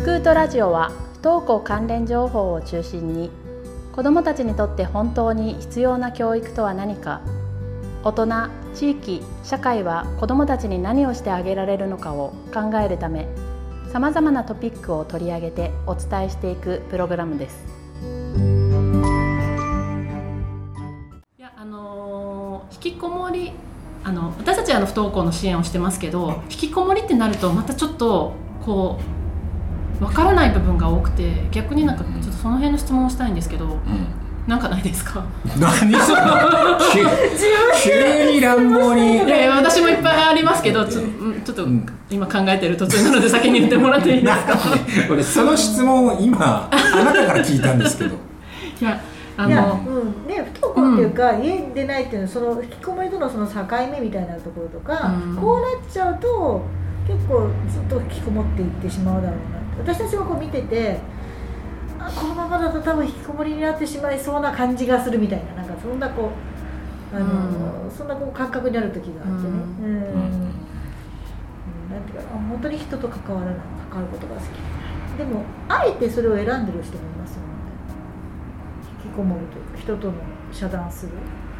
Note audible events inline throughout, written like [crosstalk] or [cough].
スクートラジオは不登校関連情報を中心に子どもたちにとって本当に必要な教育とは何か大人地域社会は子どもたちに何をしてあげられるのかを考えるためさまざまなトピックを取り上げてお伝えしていくプログラムです。いやあのー、引きこもりあの私たちは不登校の支援をしてますけど引きこもりってなるとまたちょっとこう分からない部分が多くて逆になんかちょっとその辺の質問をしたいんですけど、うん、なんかないですか？何それ。[laughs] 急に乱暴に。いや私もいっぱいありますけどちょちょっと今考えてる途中なので先に言ってもらっていいですか？俺その質問を今あなたから聞いたんですけど。いやあのうん。ね、不登校っていうか、うん、家に出ないっていうのはその引きこもりとのその境目みたいなところとか、うん、こうなっちゃうと結構ずっと引きこもっていってしまうだろうな私たちがこう見ててあこのままだと多分引きこもりになってしまいそうな感じがするみたいななんかそんなこうあの、うん、そんなこう感覚になる時があってね。うん。なんていうか本当に人と関わらない関わることが好き。でもあえてそれを選んでる人もいますよね。引きこもるというか人との遮断する、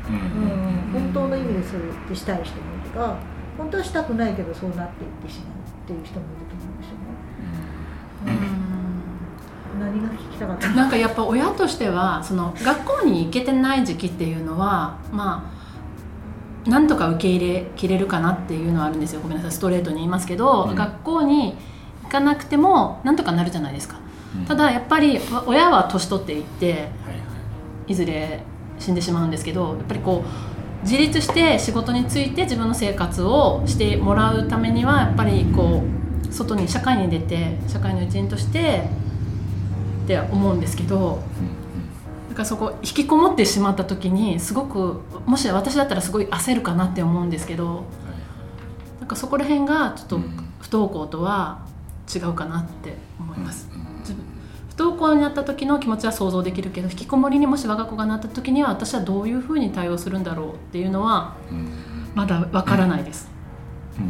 うん、本当の意味でそうってしたい人もいるが本当はしたくないけどそうなっていってしまうっていう人もいると思うんですよね。うん、何が聞きたかった？なんかやっぱ親としてはその学校に行けてない時期っていうのはまあなんとか受け入れきれるかなっていうのはあるんですよ。ごめんなさい。ストレートに言いますけど、うん、学校に行かなくてもなんとかなるじゃないですか、うん、ただやっぱり親は年取っていって、いずれ死んでしまうんですけどやっぱりこう自立して仕事について自分の生活をしてもらうためにはやっぱりこう外に社会に出て社会の一員としてって思うんですけどだからそこ引きこもってしまった時にすごくもし私だったらすごい焦るかなって思うんですけどなんかそこら辺がちょっと不登校とは違うかなって思います。不登校になった時の気持ちは想像できるけど引きこもりにもし我が子がなった時には私はどういうふうに対応するんだろうっていうのはまだわからないです。うん、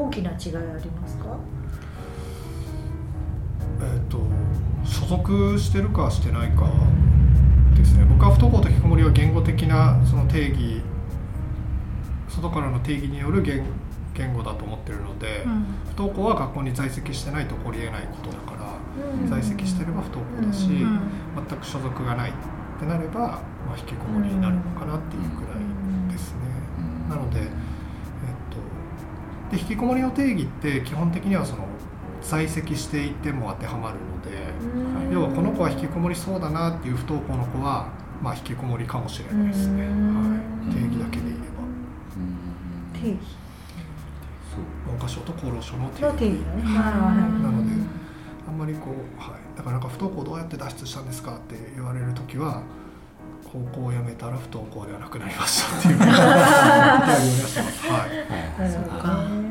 うん。大きな違いありますか？属してるかしてないかですね。僕は不登校と引きこもりは言語的なその定義外からの定義による言言語だと思ってるので、うん、不登校は学校に在籍してないと起こりえないことだから、うん、在籍してれば不登校だし、うん、全く所属がないってなれば、まあ、引きこもりになるのかなっていうくらいですね。なので,、えっと、で引きこもりの定義って基本的にはその在籍していても当てはまるので、要はこの子は引きこもりそうだなっていう不登校の子は、まあ、引きこもりかもしれないですね、はい、定義だけで言えば。定義。文科省と厚労省の定義、ね、なのであんまりこう、はい、だからなんか不登校どうやって脱出したんですかって言われる時は高校を辞めたら不登校ではなくなりましたっていうはい、はい、[laughs] そうか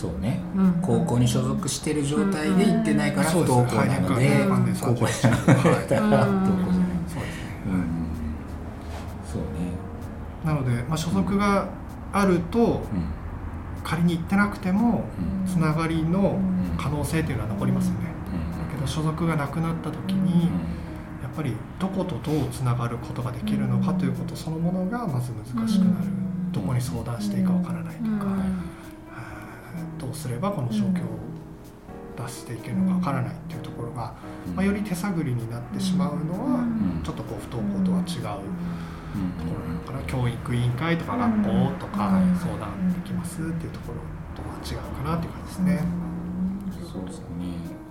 そうね、うん、高校に所属してる状態で行ってないから不登校なので、うん、高校じゃなくて不登校じゃない。そうですね、うん、そうね。なので、まあ、所属があると、うん仮に行ってなくてもつながりの可能性というのは残りますよね。だけど所属がなくなった時にやっぱりどことどうつながることができるのかということそのものがまず難しくなる。どこに相談していいかわからないとかどうすればこの状況を出していけるのかわからないっていうところが、まあ、より手探りになってしまうのはちょっとこう不登校とは違う。ところなのかな、教育委員会とか学校とか相談できますっていうところとは違うかなっていう感じですね。そうですね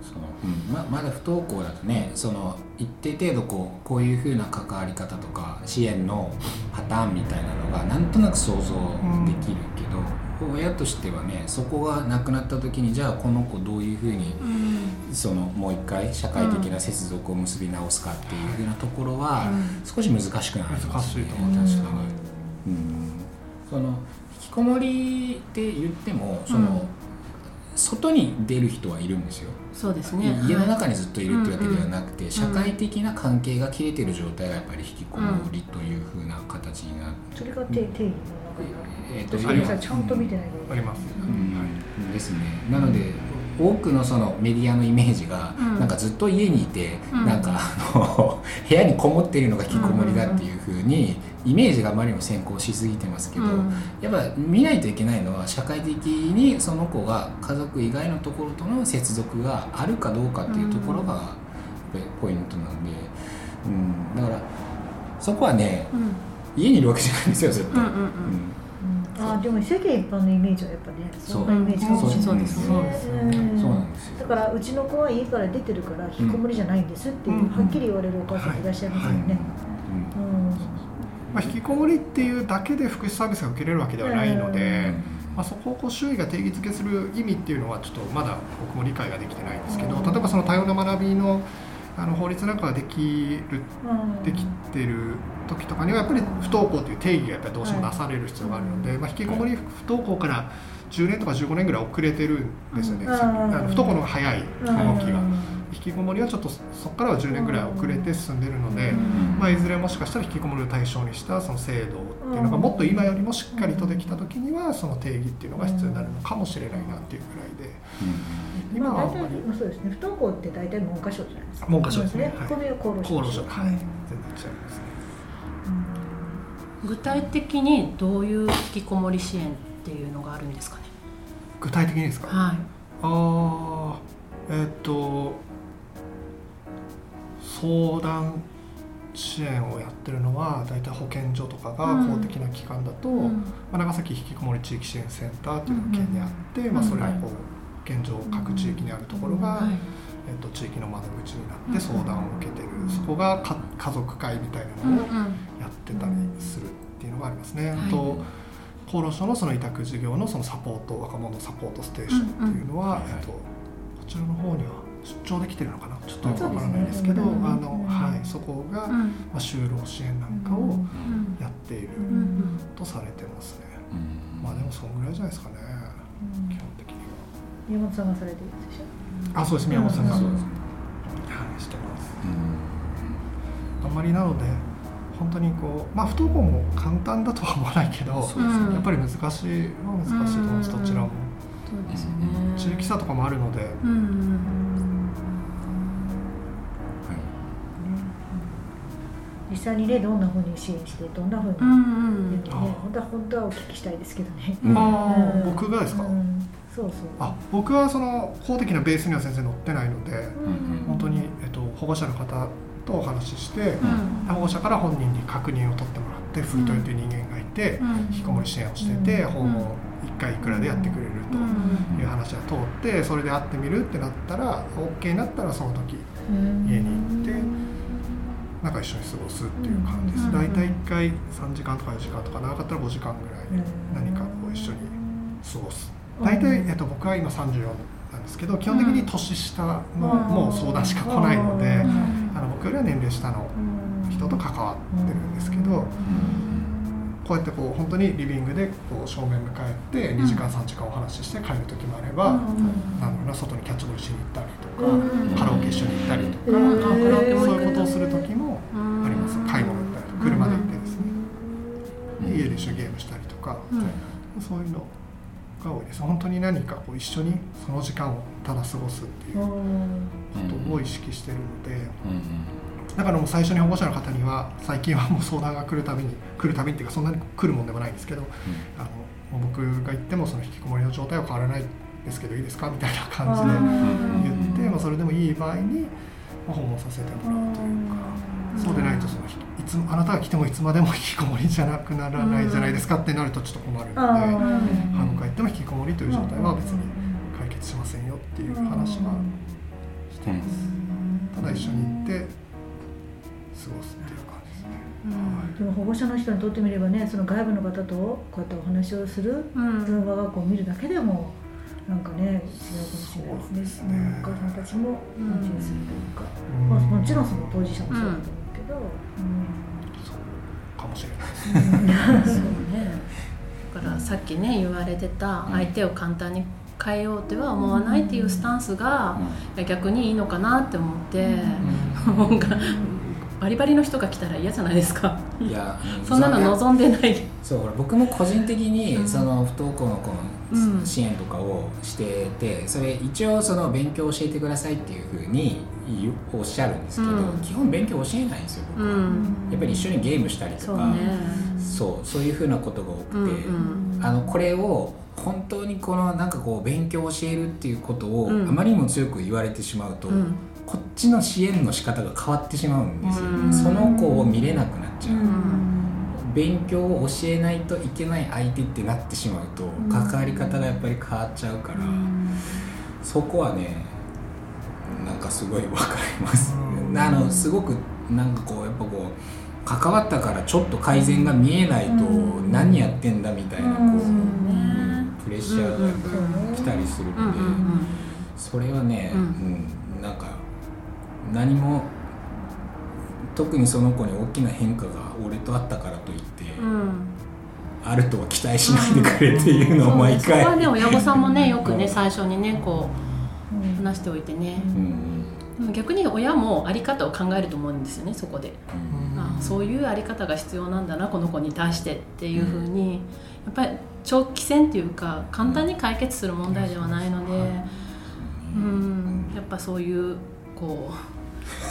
その、うん。ままだ不登校だとねその一定程度こうこういうふうな関わり方とか支援のパターンみたいなのがなん。となく想像できるけど、うん、親としてはねそこがなくなった時にじゃあこの子どういうふうに、うん、そのもう一回社会的な接続を結び直すかっていうふうなところは少し難しくなりますね。うん、確かに、うん、その引きこもりって言ってもその、外に出る人はいるんですよ。そうですね。家の中にずっといるってわけではなくて、社会的な関係が切れてる状態がやっぱり引きこもりというふうな形になって、それが定義の中にあるえー、とちゃんと見てないあります、うん。ですね。なので、多くのそのメディアのイメージが、うん、なんかずっと家にいて、うん、なんかあの [laughs] 部屋にこもっているのが引きこもりだっていうふうにイメージがあまりにも先行しすぎてますけど、うん、やっぱ見ないといけないのは社会的にその子が家族以外のところとの接続があるかどうかっていうところがポイントなんで、うん、だからそこはね、家にいるわけじゃないんですよずっと。うんうん。うん。あでも世間一般のイメージはやっぱねそんなイメージかもしれない。ですね。そうなんですだからうちの子は家から出てるから引きこもりじゃないんですっていう、はっきり言われるお母さんいらっしゃいますよね、まあ、引きこもりっていうだけで福祉サービスが受けれるわけではないので、まあ、そこをこう周囲が定義づけする意味っていうのはちょっとまだ僕も理解ができてないんですけど例えばその多様な学びのあの法律なんかができる、できてる時とかにはやっぱり不登校という定義がやっぱりどうしてもなされる必要があるので、まあ、引きこもり不登校から10年とか15年ぐらい遅れてるんですよね、あの不登校の方が早い動きが。引きこもりはちょっとそこからは10年ぐらい遅れて進んでるので、まあ、いずれもしかしたら引きこもりを対象にしたその制度っていうのがもっと今よりもしっかりとできた時にはその定義っていうのが必要になるのかもしれないなっていうぐらいで。今はあんまり、まあ、そうですね。不登校って大体文科省じゃないですか。文科省ですね、はい、これは厚労省。はい。全然違いますね、具体的にどういう引きこもり支援っていうのがあるんですかね？具体的にですか？はい。ああえー、っと相談支援をやってるのは大体保健所とかが公的な機関だと、うん、まあ、長崎引きこもり地域支援センターっていうのが県にあって、うん、まあ、それをこう現状各地域にあるところが、えっと、地域の窓口になって相談を受けてる、そこがか家族会みたいなのをやってたりするっていうのがありますね。あと厚労省のその委託事業のそのサポート若者サポートステーションっていうのは、えっと、こちらの方には出張できてるのかな？ちょっとわからないですけど、あのはい、そこが、まあ、就労支援なんかをやっているとされてますね。まあでもそんぐらいじゃないですかね、基本的に。は。宮本さんがされてるでしょ？あそうです宮本さんが、はいしてます、あんまりなので本当にこうまあ不登校も簡単だとは思わないけど、やっぱり難しいは難しいと思います、どちらも。そうですね。地域差とかもあるので、実際にねどんなふうに支援してどんなふうに、うんうん。ね、本当は本当はお聞きしたいですけどね。ああ、僕がですか。そうそう。あ僕はその公的なベースには先生載ってないので、うん本当に、えっと、保護者の方とお話しして、うん、保護者から本人に確認を取ってもらってフートイという人間がいて、うん、引きこもり支援をしてて、訪問1回いくらでやってくれるという話が通ってそれで会ってみるってなったら OK になったらその時家に行って。なんか一緒に過ごすっていう感じです、大体1回3時間とか4時間とか長かったら5時間ぐらい何かを一緒に過ごす大体、えっと、僕は今34なんですけど基本的に年下のもう相談しか来ないのであの僕よりは年齢下の人と関わってるんですけどこうやってこう本当にリビングでこう正面向かって2時間3時間お話しして帰る時もあれば、なんだろう外にキャッチボールしに行ったりとか、カラオケ一緒に行ったりとか、そういうことをする時もあります。買い物行ったりとか車で行ってですね、家で一緒にゲームしたりとか、そういうのが多いです本当に何かこう一緒にその時間をただ過ごすっていうことを意識してるので、だからもう最初に保護者の方には最近はもう相談が来るたびに来るたびっていうかそんなに来るもんでもないんですけど、あの僕が言ってもその引きこもりの状態は変わらないですけどいいですかみたいな感じで言って、まあ、それでもいい場合に訪問させてもらうというか。そうでないとそのいつあなたが来てもいつまでも引きこもりじゃなくならないじゃないですかってなるとちょっと困るので、あの帰っても引きこもりという状態は別に解決しませんよっていう話はしてます。ただ一緒に行って過ごすっていう感じですね。でも保護者の人にとってみればねその外部の方とこうやってお話をする文化学校を見るだけでもなんかね違うかもしれないですね、ね、お母さんたちも安心するというか、うん、まあ、もちろんその当事者もそうだと思うけど、うん、そうかもしれない。ですねそうね。だからさっきね言われてた相手を簡単に変えようとは思わないっていうスタンスが逆にいいのかなって思って、バリバリの人が来たら嫌じゃないですか。いや [laughs] そんなの望んでない。そう僕も個人的にうん。その不登校の子うんの支援とかをしててそれ一応その勉強教えてくださいっていうふうにおっしゃるんですけど、うん。基本勉強教えないんですよ僕は、うん。やっぱり一緒にゲームしたりとかそうね。そういうふうなことが多くて、うんうん。あのこれを本当にこのなんかこう勉強を教えるっていうことをあうん。まりにも強く言われてしまうと、うんこっちの支援の仕方が変わってしまうんですよ、うん。その子を見れなくなっちゃう、ん。勉強を教えないといけない相手ってなってしまうとん。関わり方がやっぱり変わっちゃうから、そこはねなんかすごい分かります、うん。あのすごくなんかこうやっぱこう関わったからちょっと改善が見えないとうん。何やってんだみたいなこう、プレッシャーが来たりするので、それはね、ううん何も特にその子に大きな変化が俺とあったからといって、うん。あるとは期待しないでくれっていうのを毎そうねそこは回。ね親御さんもねよくねうん最初にねこううん話しておいてね。うん。逆に親もあり方を考えると思うんですよねそこで、うん。あそういうあり方が必要なんだなこの子に対してっていうふうに。やっぱり長期戦っていうか簡単に解決する問題ではないので、うん、やっぱそういうこう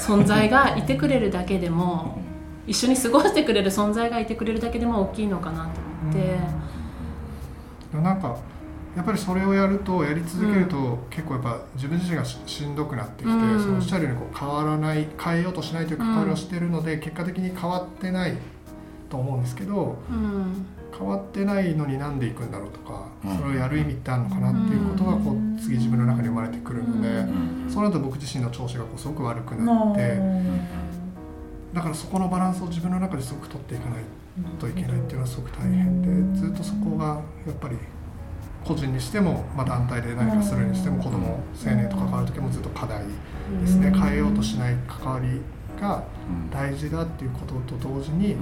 存在がいてくれるだけでも一緒に過ごしてくれる存在がいてくれるだけでも大きいのかなと思って。なんかやっぱりそれをやるとやり続けると、結構やっぱ自分自身がししんどくなってきて、うん。そのおっしゃるようにこう変わらない変えようとしないという関わりをしているので、結果的に変わってないと思うんですけどうん。変わってないのになんでいくんだろうとか、うんそれをやる意味ってあるのかなっていうことがこう次自分の中に生まれてくるので、うん。その後僕自身の調子がこうすごく悪くなって、だからそこのバランスを自分の中ですごく取っていかないといけないっていうのはすごく大変でずっとそこがやっぱり個人にしても、まあ、団体で何かするにしても子ども青年と関わる時もずっと課題ですね。変えようとしない関わりが大事だっていうことと同時に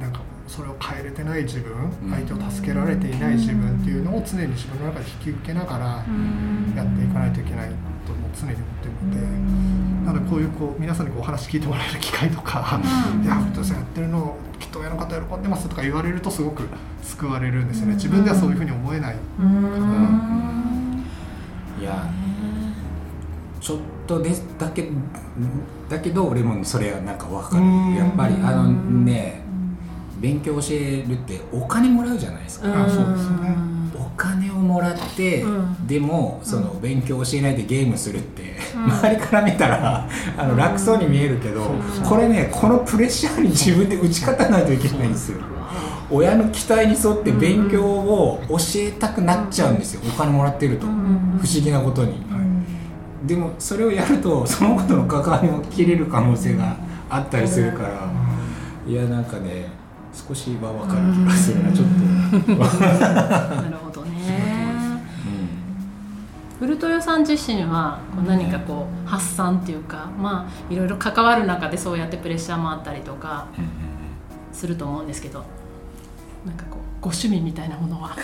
なんかそれを変えれてない自分うん。相手を助けられていない自分っていうのを常に自分の中で引き受けながらやっていかないといけないとも常に思ってるので。なのでこういうこう皆さんにこうお話聞いてもらえる機会とかうん「いや本当ですやってるのきっと親の方喜んでます」とか言われるとすごく救われるんですよね。自分ではそういうふうに思えないいやちょっとでだけだけど俺もそれはなんか分かうん。るやっぱりあのね勉強教えるってお金もらうじゃないですか、あそうですね。お金をもらって、うん。でもその勉強教えないでゲームするって、うん。周りから見たらあの楽そうに見えるけど、うんこれねこのプレッシャーに自分で打ち勝たないといけないんですよ。親の期待に沿って勉強を教えたくなっちゃうんですよ。お金もらってると、不思議なことに、でもそれをやるとそのことの関わりも切れる可能性があったりするから、いやなんかね少しは分かる気がするなちょっと。なるほどね。古豊さん自身はこう何かこう発散っていうか、まあいろいろ関わる中でそうやってプレッシャーもあったりとかすると思うんですけど、なんかこうご趣味みたいなものは、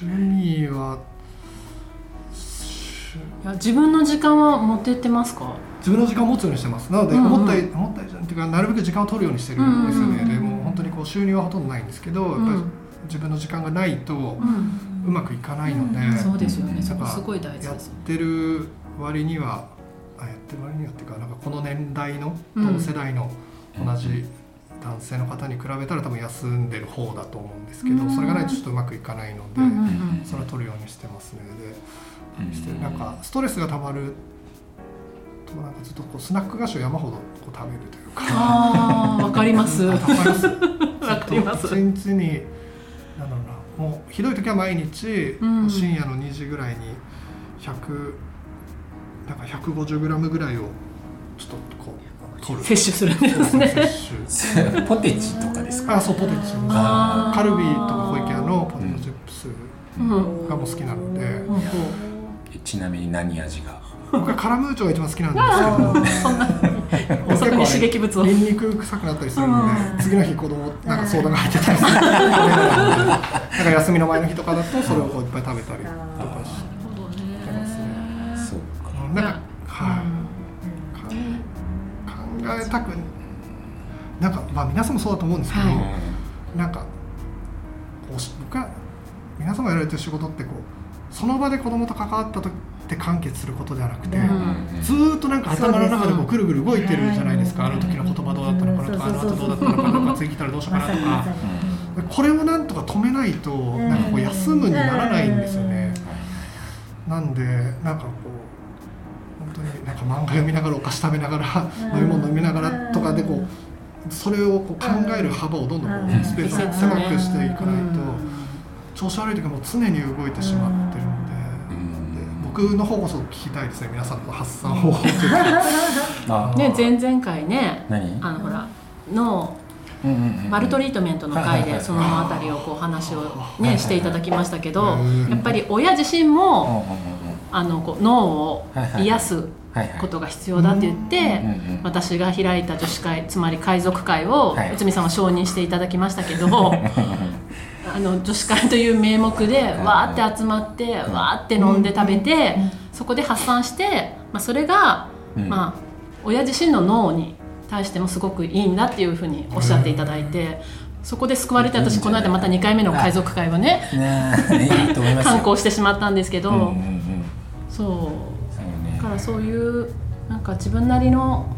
趣味はいや自分の時間は持ってってますか？自分の時間を持つようにしてます。なのでうんうん。思ったり思ったりじゃんっていうかなるべく時間を取るようにしてるんですよね、うんうんう当にこう収入はほとんどないんですけど、やっぱり自分の時間がないとうん、うまくいかないので、そうですよね。そなんかこすごい大事やっ。てる割にはあやってる割にはっていうかなんかこの年代のうん。同世代の同じ男性の方に比べたら多分休んでる方だと思うんですけど、うん。それがないとちょっとうまくいかないので、うんうんうんそれは取るようにしてますね。でしてうんなんかストレスがたまるとなんかずっとこうスナック菓子を山ほどこう食べるというか。ああわかります。わ [laughs] わかります。一日になんだろうなもうひどい時は毎日、うん深夜の2時ぐらいに100なんか150グラムぐらいをちょっとこう取る摂取するんですね。摂取ポテチとかですか？あそうポテチカルビーとか小池屋のポテトチップスがもう好きなので、うんちなみに何味が僕はカラムーチョが一番好きなんですけどそんな遅くに刺激物を。ニンニク臭くなったりするので、うん次の日子供なんか相談が入ってたりする。[laughs] なんか休みの前の日とかだとそれをこういっぱい食べたりとかしそうか。てなんかはい、うん考えたくなんかまあ皆さんもそうだと思うんですけど、はい。なんかこうし僕は皆さんがやられてる仕事ってこうその場で子供と関わった時って完結することではなくて、うん。ずーっとなんか頭の中でこそううですぐるぐる動いてるじゃないですか、はいあの時の言葉どうだったのかなとか、うんあの後どうだったのかなとか次来たらどうしようかなとか。これをなんとか止めないとなんかこう休むにならないんですよね。なんでなんかこう本当になんか漫画読みながらお菓子食べながらうん。飲み物飲みながらとかでこうそれをこう考える幅をどんどんこうスペースを狭くしていかないと。うん調子悪い時はもう常に動いてしまってるので。うん。で僕の方こそ聞きたいですね皆さんの発散方法。というかあ。ね前々回ね何？あのほらのマルトリートメントの回でそのあたりをこう話をねしていただきましたけどうんやっぱり親自身もあのこう脳を癒すことが必要だって言って私が開いた女子会つまり海賊会をはい。内海さんは承認していただきましたけど [laughs] あの女子会という名目でわーって集まってわーって飲んで食べてそこで発散して、まあ、それが、うん。まあ、親自身の脳に対してもすごくいいんだっていうふうにおっしゃっていただいてそこで救われて私この間また2回目の海賊会をね観光してしまったんですけど、そう。だからそういうなんか自分なりの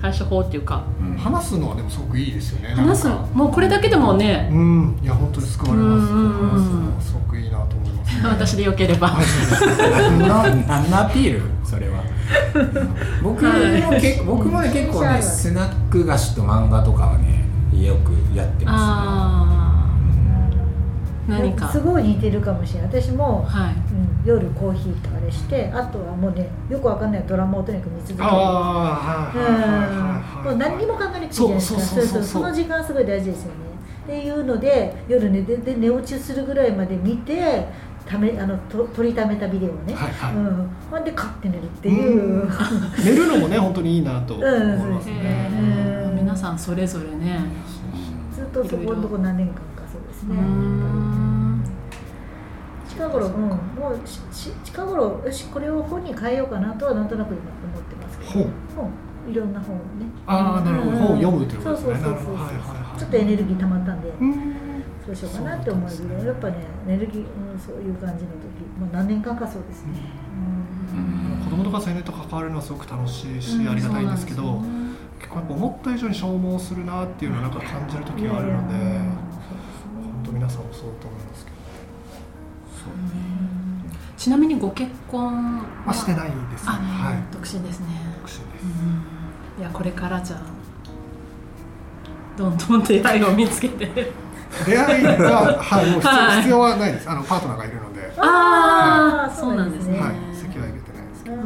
対処法っていうか。うん。話すのはでもすごくいいですよね。話すもうこれだけでもね。うん。いや本当に救われます。うんうんうん。話すのはすごくいいなと思いますね。[laughs] 私でよければ。[laughs] な何のアピール？それは。[laughs] 僕も結僕もね結構ねスナック菓子と漫画とかはねよくやってまああ何か。すごい似てるかもしれない。私も、はい。うん、夜コーヒーとあれしてあとはもうねよくわかんないドラマをとにかく見続ける。ああはいはいはいはいもう何にも考えなくていいじゃないですか。そうそうそうそうその時間すごい大事ですよね。っていうので夜寝てで寝落ちするぐらいまで見てためあのと撮りためたビデオをね、はいはい。うん、ほんでカッて寝るっていう、うん。寝るのもね本当にいいなと思いますへねー皆さんそれぞれね。ずっとそこのとこ何年間かそうですね。ん近頃、うん、もうしし近頃よしこれを本に変えようかなとはなんとなく今思ってますけど。本？本。いろんな本をね。ああなるほど。本を読むというこそうとですそうそうそうねなるほど。はいはいはいちょっとエネルギー溜まったんで、うん。そうしようかなって思うぐらいやっぱねエネルギー、うん、そういう感じの時もう何年間かそうですね、うん。子供とか青年と関わるのはすごく楽しいし、うん。ありがたいんですけど結構やっぱ思った以上に消耗するなっていうのはなんか感じる時があるので、本当皆さんもそうだと思いますけど、ちなみにご結婚まあ、してないですね。あはい。独身ですね。独身です。いやこれからじゃあどんどん出会いを見つけて。出会いは、はい、もう必要はい。必要はないです。あのパートナーがいるので、ああーそうなんですね。はい、席は入れてないですけど。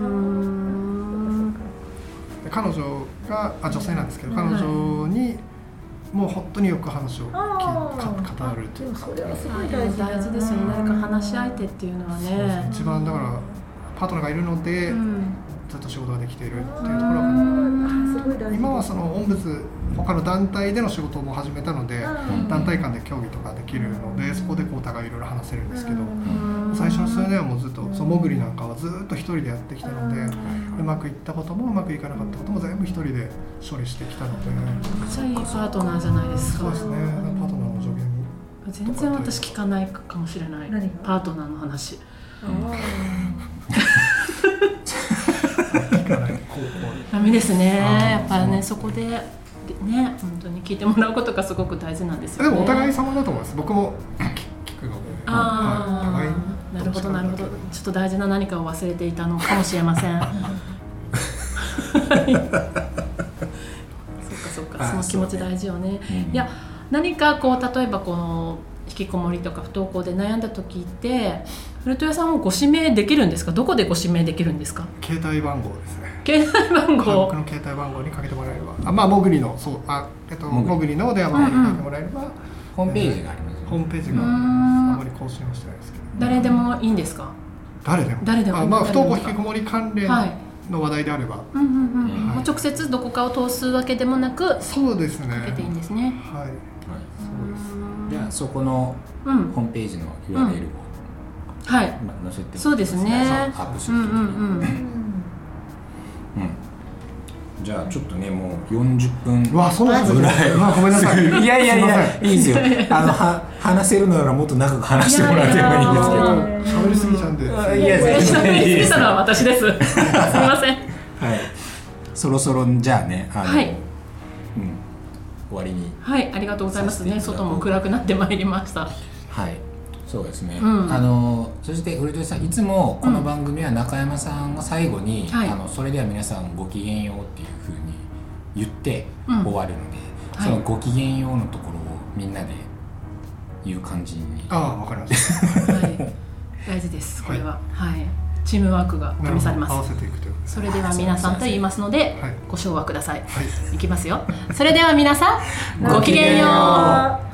彼女があ女性なんですけどはい彼女にもう本当によく話を語るというか。それはすごい大事大事ですよね誰か話し相手っていうのはね。一番だからパートナーがいるので、うんずっと仕事ができているっていうところ今はそのオンブズ他の団体での仕事も始めたのでうん。団体間で協議とかできるのでそこでこうお互いいろいろ話せるんですけどうん。最初の数年はもうずっとその潜りなんかはずっと一人でやってきたのでうまくいったこともうまくいかなかったことも全部一人で処理してきたので。めっちゃいいパートナーじゃないですか。そうですね。パートナーの助言全然私聞かないかもしれない。パートナーの話聞かない高校ダメですね。やっぱりねそこでね本当に聞いてもらうことがすごく大事なんですよね。でもお互い様だと思います。僕も聞聞くので。ああ、はい。なるほどなるほど。ちょっと大事な何かを忘れていたのかもしれません。[laughs] はい。そっかそっか。あその気持ち大事よね。うんいや何かこう例えばこの引きこもりとか不登校で悩んだ時って古戸屋さんをご指名できるんですか？どこでご指名できるんですか？携帯番号ですね。携帯番はい号僕の携帯番号にかけてもらえれば。あまあモグリのそうあえっとモグリ。モグリの電話番号にかけてもらえれば、ホームページがありますよホームページがあんまり更新はしてないですけど。誰でもいいんですか？誰でも。誰でもあまあ不登校引きこもり関連はいの話題であれば、うんうんうん、うん。もう直接どこかを通すわけでもなくそうですね。かけていいんですね。はい。はい。そうです。じゃあそこのうん。ホームページの URL をはい。まあ載せてそうですね。アップするときにうんうんうん。うん。じゃあちょっとねもう40分うわそうなんですね。うわごめんなさい。いやいやいやいいですよ。あのは話せるのならもっと長く話してもらってもいいんですけど。喋りすぎちゃうんであいや全喋然いいですりすぎたのは私です。すみません。はい。そろそろじゃあねあの、はい。うん、終わりにはいありがとうございますね。外も暗くなってまいりました。はいそうですね、うん。あのそして古鳥さんいつもこの番組は中山さんが最後に、はい。あのそれでは皆さんごきげんようっていうふうに言ってうん。終わるので、はい。そのごきげんようのところをみんなで言う感じに。ああわかりました。はい。大事ですこれは。はい、チームワークが試されま合わすせていくとそれでは皆さんと言いますので、はい。ご唱和ください。はい。いきますよ。それでは皆さんごきげんよう